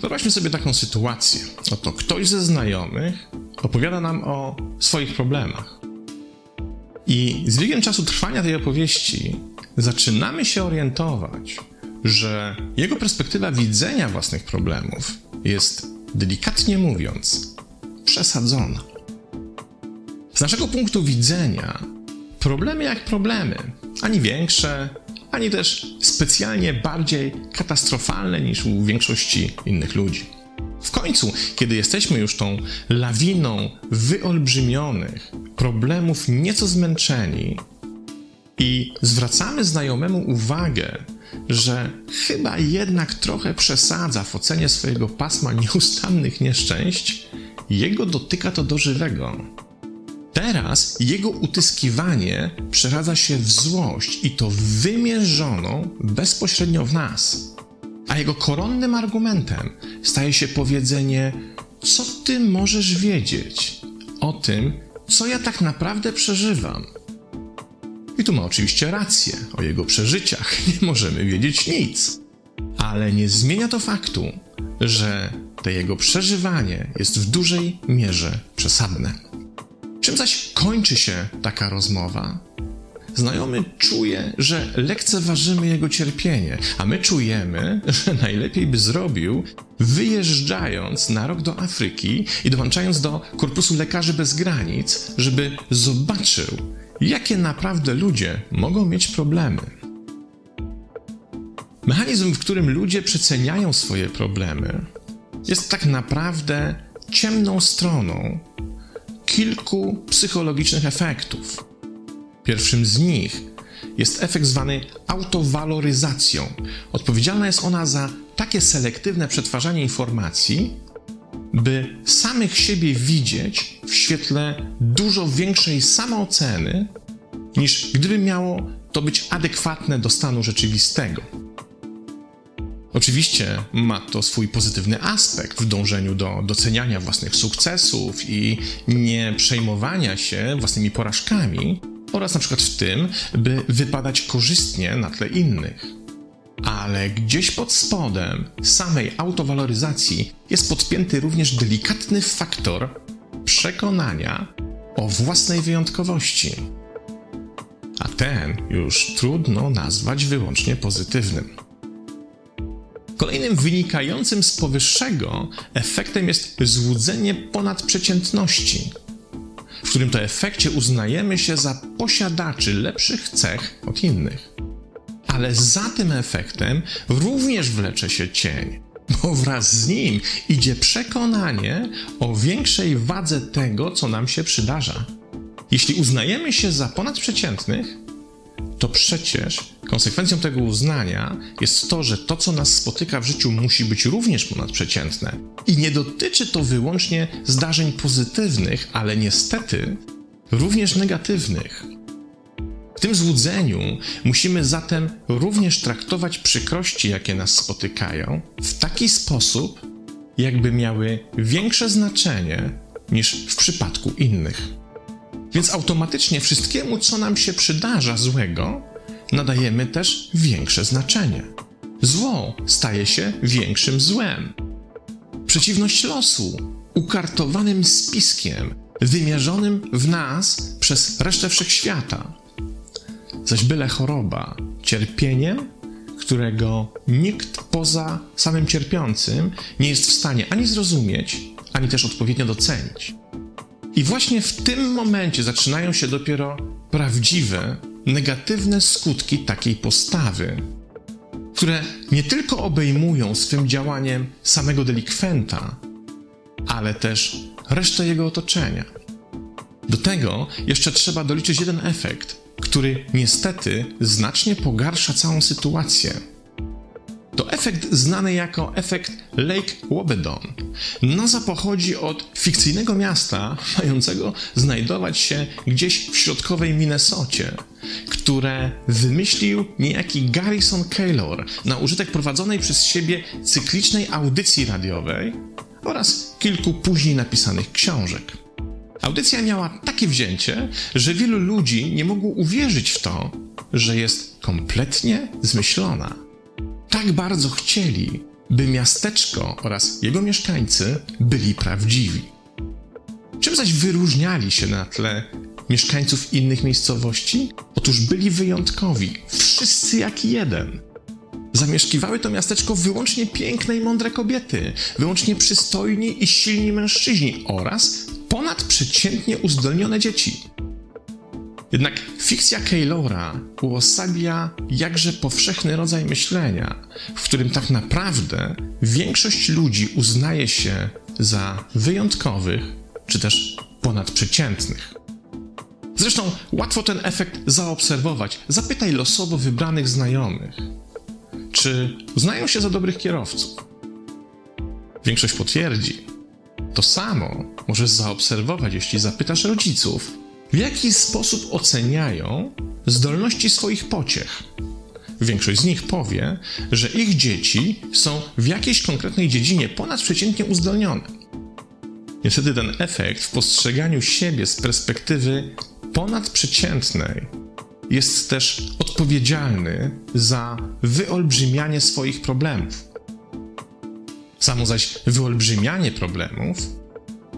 Wyobraźmy sobie taką sytuację. Oto ktoś ze znajomych opowiada nam o swoich problemach. I z biegiem czasu trwania tej opowieści zaczynamy się orientować, że jego perspektywa widzenia własnych problemów jest, delikatnie mówiąc, przesadzona. Z naszego punktu widzenia, problemy jak problemy, ani większe, ani też specjalnie bardziej katastrofalne niż u większości innych ludzi. W końcu, kiedy jesteśmy już tą lawiną wyolbrzymionych problemów nieco zmęczeni i zwracamy znajomemu uwagę, że chyba jednak trochę przesadza w ocenie swojego pasma nieustannych nieszczęść, jego dotyka to do żywego. Teraz jego utyskiwanie przeradza się w złość i to wymierzoną bezpośrednio w nas. A jego koronnym argumentem staje się powiedzenie: Co ty możesz wiedzieć o tym, co ja tak naprawdę przeżywam? I tu ma oczywiście rację, o jego przeżyciach nie możemy wiedzieć nic. Ale nie zmienia to faktu, że to jego przeżywanie jest w dużej mierze przesadne. Czym zaś kończy się taka rozmowa? Znajomy czuje, że lekceważymy jego cierpienie, a my czujemy, że najlepiej by zrobił, wyjeżdżając na rok do Afryki i dołączając do Korpusu Lekarzy Bez Granic, żeby zobaczył, jakie naprawdę ludzie mogą mieć problemy. Mechanizm, w którym ludzie przeceniają swoje problemy, jest tak naprawdę ciemną stroną kilku psychologicznych efektów. Pierwszym z nich jest efekt zwany autowaloryzacją. Odpowiedzialna jest ona za takie selektywne przetwarzanie informacji, by samych siebie widzieć w świetle dużo większej samooceny, niż gdyby miało to być adekwatne do stanu rzeczywistego. Oczywiście ma to swój pozytywny aspekt w dążeniu do doceniania własnych sukcesów i nie przejmowania się własnymi porażkami, oraz na przykład w tym, by wypadać korzystnie na tle innych. Ale gdzieś pod spodem samej autowaloryzacji jest podpięty również delikatny faktor przekonania o własnej wyjątkowości. A ten już trudno nazwać wyłącznie pozytywnym. Kolejnym wynikającym z powyższego efektem jest złudzenie ponadprzeciętności, w którym to efekcie uznajemy się za posiadaczy lepszych cech od innych. Ale za tym efektem również wlecze się cień, bo wraz z nim idzie przekonanie o większej wadze tego, co nam się przydarza. Jeśli uznajemy się za ponadprzeciętnych, to przecież konsekwencją tego uznania jest to, że to, co nas spotyka w życiu, musi być również ponadprzeciętne. I nie dotyczy to wyłącznie zdarzeń pozytywnych, ale niestety również negatywnych. W tym złudzeniu musimy zatem również traktować przykrości, jakie nas spotykają, w taki sposób, jakby miały większe znaczenie niż w przypadku innych. Więc automatycznie wszystkiemu, co nam się przydarza złego, nadajemy też większe znaczenie. Zło staje się większym złem. Przeciwność losu, ukartowanym spiskiem, wymierzonym w nas przez resztę wszechświata. Zaś byle choroba, cierpieniem, którego nikt poza samym cierpiącym nie jest w stanie ani zrozumieć, ani też odpowiednio docenić. I właśnie w tym momencie zaczynają się dopiero prawdziwe, negatywne skutki takiej postawy, które nie tylko obejmują swym działaniem samego delikwenta, ale też resztę jego otoczenia. Do tego jeszcze trzeba doliczyć jeden efekt, który niestety znacznie pogarsza całą sytuację. Efekt znany jako efekt Lake Wobegon. Nazwa pochodzi od fikcyjnego miasta mającego znajdować się gdzieś w środkowej Minnesocie, które wymyślił niejaki Garrison Keillor na użytek prowadzonej przez siebie cyklicznej audycji radiowej oraz kilku później napisanych książek. Audycja miała takie wzięcie, że wielu ludzi nie mogło uwierzyć w to, że jest kompletnie zmyślona. Tak bardzo chcieli, by miasteczko oraz jego mieszkańcy byli prawdziwi. Czym zaś wyróżniali się na tle mieszkańców innych miejscowości? Otóż byli wyjątkowi, wszyscy jak jeden. Zamieszkiwały to miasteczko wyłącznie piękne i mądre kobiety, wyłącznie przystojni i silni mężczyźni oraz ponadprzeciętnie uzdolnione dzieci. Jednak fikcja Keylora uosabia jakże powszechny rodzaj myślenia, w którym tak naprawdę większość ludzi uznaje się za wyjątkowych czy też ponadprzeciętnych. Zresztą łatwo ten efekt zaobserwować. Zapytaj losowo wybranych znajomych, czy uznają się za dobrych kierowców. Większość potwierdzi. To samo możesz zaobserwować, jeśli zapytasz rodziców, w jaki sposób oceniają zdolności swoich pociech. Większość z nich powie, że ich dzieci są w jakiejś konkretnej dziedzinie ponadprzeciętnie uzdolnione. Niestety ten efekt w postrzeganiu siebie z perspektywy ponadprzeciętnej jest też odpowiedzialny za wyolbrzymianie swoich problemów. Samo zaś wyolbrzymianie problemów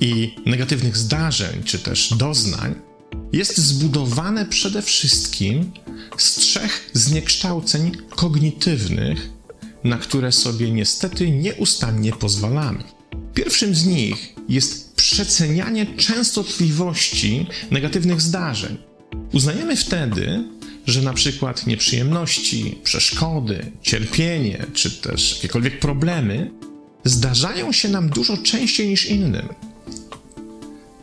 i negatywnych zdarzeń czy też doznań jest zbudowane przede wszystkim z trzech zniekształceń kognitywnych, na które sobie niestety nieustannie pozwalamy. Pierwszym z nich jest przecenianie częstotliwości negatywnych zdarzeń. Uznajemy wtedy, że na przykład nieprzyjemności, przeszkody, cierpienie czy też jakiekolwiek problemy zdarzają się nam dużo częściej niż innym.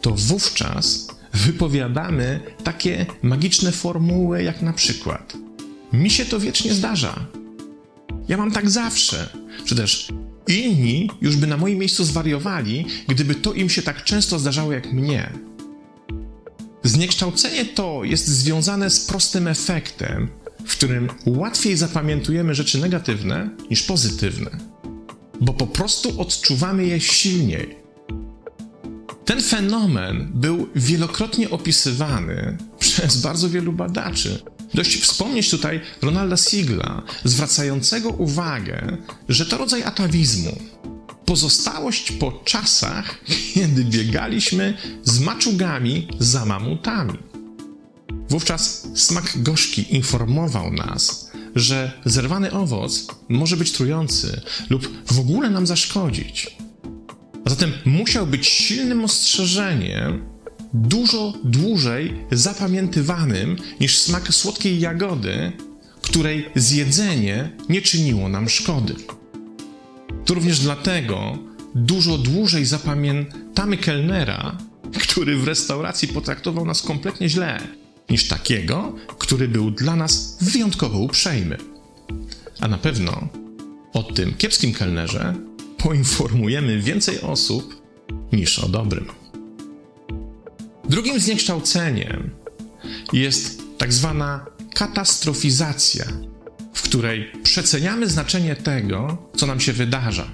To wówczas wypowiadamy takie magiczne formuły, jak na przykład: Mi się to wiecznie zdarza. Ja mam tak zawsze. Czy też inni już by na moim miejscu zwariowali, gdyby to im się tak często zdarzało jak mnie. Zniekształcenie to jest związane z prostym efektem, w którym łatwiej zapamiętujemy rzeczy negatywne niż pozytywne, bo po prostu odczuwamy je silniej. Ten fenomen był wielokrotnie opisywany przez bardzo wielu badaczy. Dość wspomnieć tutaj Ronalda Sigla, zwracającego uwagę, że to rodzaj atawizmu. Pozostałość po czasach, kiedy biegaliśmy z maczugami za mamutami. Wówczas smak gorzki informował nas, że zerwany owoc może być trujący lub w ogóle nam zaszkodzić. Zatem musiał być silnym ostrzeżeniem, dużo dłużej zapamiętywanym niż smak słodkiej jagody, której zjedzenie nie czyniło nam szkody. To również dlatego dużo dłużej zapamiętamy kelnera, który w restauracji potraktował nas kompletnie źle, niż takiego, który był dla nas wyjątkowo uprzejmy. A na pewno o tym kiepskim kelnerze poinformujemy więcej osób niż o dobrym. Drugim zniekształceniem jest tak zwana katastrofizacja, w której przeceniamy znaczenie tego, co nam się wydarza.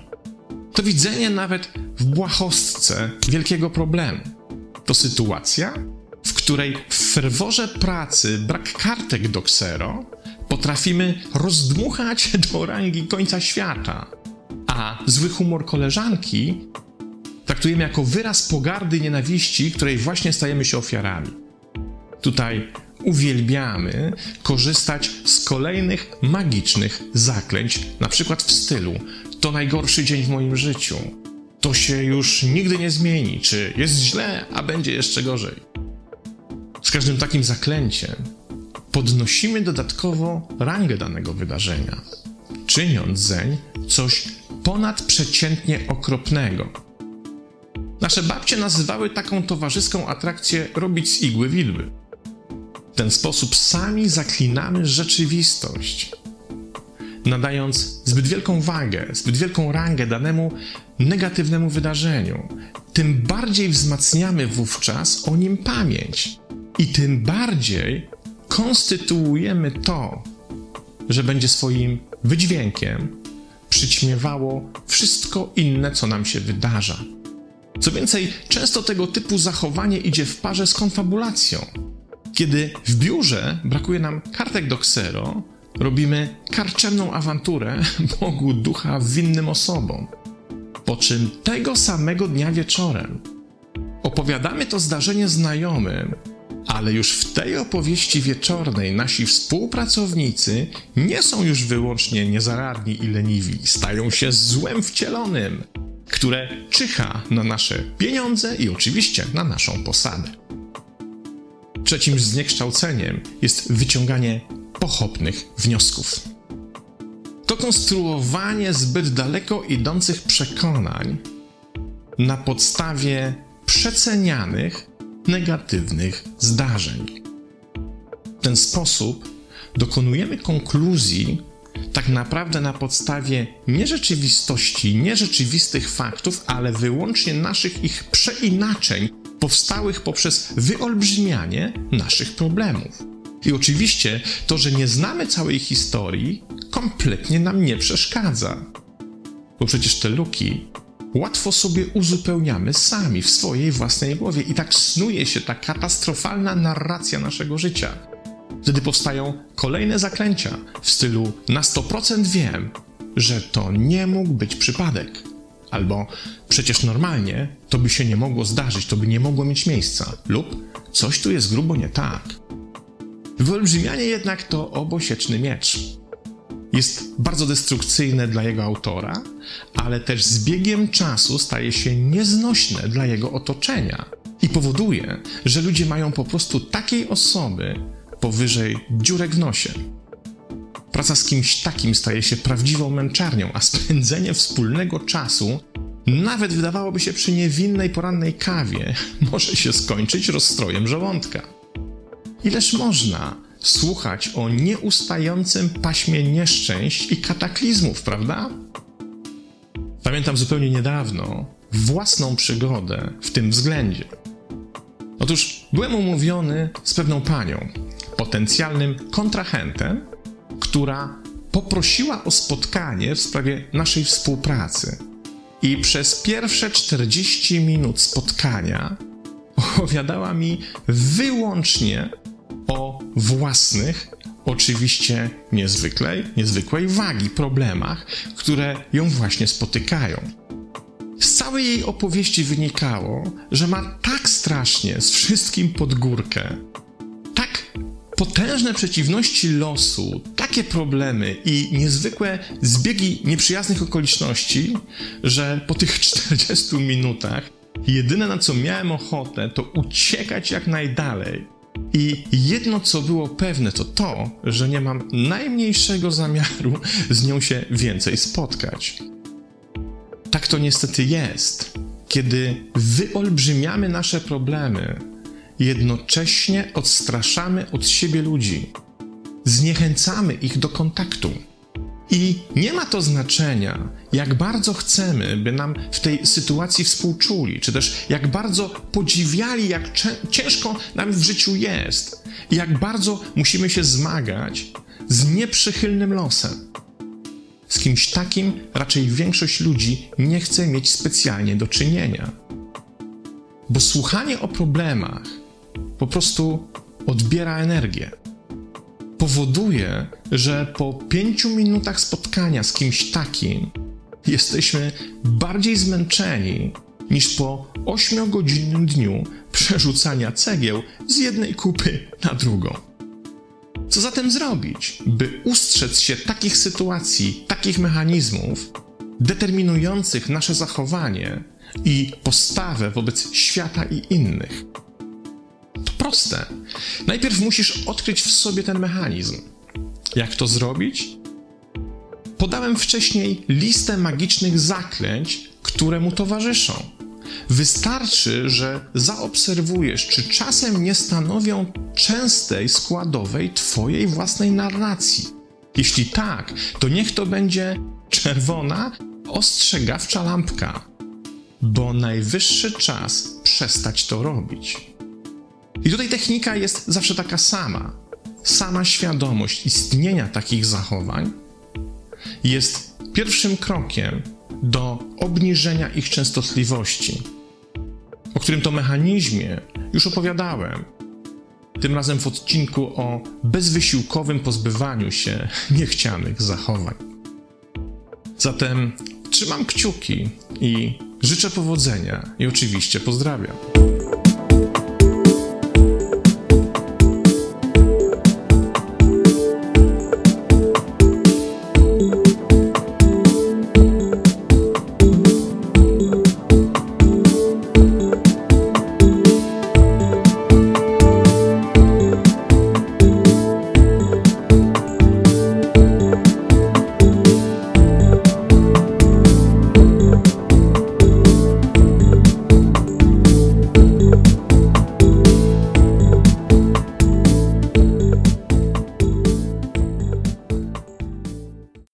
To widzenie nawet w błahostce wielkiego problemu. To sytuacja, w której w ferworze pracy brak kartek do ksero potrafimy rozdmuchać do rangi końca świata, a zły humor koleżanki traktujemy jako wyraz pogardy nienawiści, której właśnie stajemy się ofiarami. Tutaj uwielbiamy korzystać z kolejnych magicznych zaklęć, na przykład w stylu to najgorszy dzień w moim życiu, to się już nigdy nie zmieni, czy jest źle, a będzie jeszcze gorzej. Z każdym takim zaklęciem podnosimy dodatkowo rangę danego wydarzenia, czyniąc zeń coś ponadprzeciętnie okropnego. Nasze babcie nazywały taką towarzyską atrakcję robić z igły wilby. W ten sposób sami zaklinamy rzeczywistość, nadając zbyt wielką wagę, zbyt wielką rangę danemu negatywnemu wydarzeniu. Tym bardziej wzmacniamy wówczas o nim pamięć i tym bardziej konstytuujemy to, że będzie swoim wydźwiękiem przyćmiewało wszystko inne, co nam się wydarza. Co więcej, często tego typu zachowanie idzie w parze z konfabulacją. Kiedy w biurze brakuje nam kartek do ksero, robimy karczemną awanturę Bogu ducha winnym osobom. Po czym tego samego dnia wieczorem opowiadamy to zdarzenie znajomym, ale już w tej opowieści wieczornej nasi współpracownicy nie są już wyłącznie niezaradni i leniwi, stają się złem wcielonym, które czyha na nasze pieniądze i oczywiście na naszą posadę. Trzecim zniekształceniem jest wyciąganie pochopnych wniosków. To konstruowanie zbyt daleko idących przekonań na podstawie przecenianych, negatywnych zdarzeń. W ten sposób dokonujemy konkluzji tak naprawdę na podstawie nie rzeczywistości, nierzeczywistych faktów, ale wyłącznie naszych ich przeinaczeń powstałych poprzez wyolbrzymianie naszych problemów. I oczywiście to, że nie znamy całej historii, kompletnie nam nie przeszkadza. Bo przecież te luki łatwo sobie uzupełniamy sami w swojej własnej głowie i tak snuje się ta katastrofalna narracja naszego życia. Wtedy powstają kolejne zaklęcia w stylu na 100% wiem, że to nie mógł być przypadek. Albo przecież normalnie to by się nie mogło zdarzyć, to by nie mogło mieć miejsca. Lub coś tu jest grubo nie tak. Wyolbrzymianie jednak to obosieczny miecz. Jest bardzo destrukcyjne dla jego autora, ale też z biegiem czasu staje się nieznośne dla jego otoczenia i powoduje, że ludzie mają po prostu takiej osoby powyżej dziurek w nosie. Praca z kimś takim staje się prawdziwą męczarnią, a spędzenie wspólnego czasu, nawet wydawałoby się przy niewinnej porannej kawie, może się skończyć rozstrojem żołądka. Ileż można słuchać o nieustającym paśmie nieszczęść i kataklizmów, prawda? Pamiętam zupełnie niedawno własną przygodę w tym względzie. Otóż byłem umówiony z pewną panią, potencjalnym kontrahentem, która poprosiła o spotkanie w sprawie naszej współpracy. I przez pierwsze 40 minut spotkania opowiadała mi wyłącznie własnych, oczywiście niezwykłej, niezwykłej wagi problemach, które ją właśnie spotykają. Z całej jej opowieści wynikało, że ma tak strasznie z wszystkim pod górkę, tak potężne przeciwności losu, takie problemy i niezwykłe zbiegi nieprzyjaznych okoliczności, że po tych 40 minutach jedyne na co miałem ochotę to uciekać jak najdalej. I jedno co było pewne to to, że nie mam najmniejszego zamiaru z nią się więcej spotkać. Tak to niestety jest, kiedy wyolbrzymiamy nasze problemy, jednocześnie odstraszamy od siebie ludzi, zniechęcamy ich do kontaktu. I nie ma to znaczenia, jak bardzo chcemy, by nam w tej sytuacji współczuli, czy też jak bardzo podziwiali, jak ciężko nam w życiu jest i jak bardzo musimy się zmagać z nieprzychylnym losem. Z kimś takim raczej większość ludzi nie chce mieć specjalnie do czynienia. Bo słuchanie o problemach po prostu odbiera energię. Powoduje, że po pięciu minutach spotkania z kimś takim jesteśmy bardziej zmęczeni niż po ośmiogodzinnym dniu przerzucania cegieł z jednej kupy na drugą. Co zatem zrobić, by ustrzec się takich sytuacji, takich mechanizmów determinujących nasze zachowanie i postawę wobec świata i innych? Proste. Najpierw musisz odkryć w sobie ten mechanizm. Jak to zrobić? Podałem wcześniej listę magicznych zaklęć, które mu towarzyszą. Wystarczy, że zaobserwujesz, czy czasem nie stanowią częstej składowej Twojej własnej narracji. Jeśli tak, to niech to będzie czerwona, ostrzegawcza lampka, bo najwyższy czas przestać to robić. I tutaj technika jest zawsze taka sama. Sama świadomość istnienia takich zachowań jest pierwszym krokiem do obniżenia ich częstotliwości. którym to mechanizmie już opowiadałem. Tym razem w odcinku o bezwysiłkowym pozbywaniu się niechcianych zachowań. Zatem trzymam kciuki i życzę powodzenia i oczywiście pozdrawiam.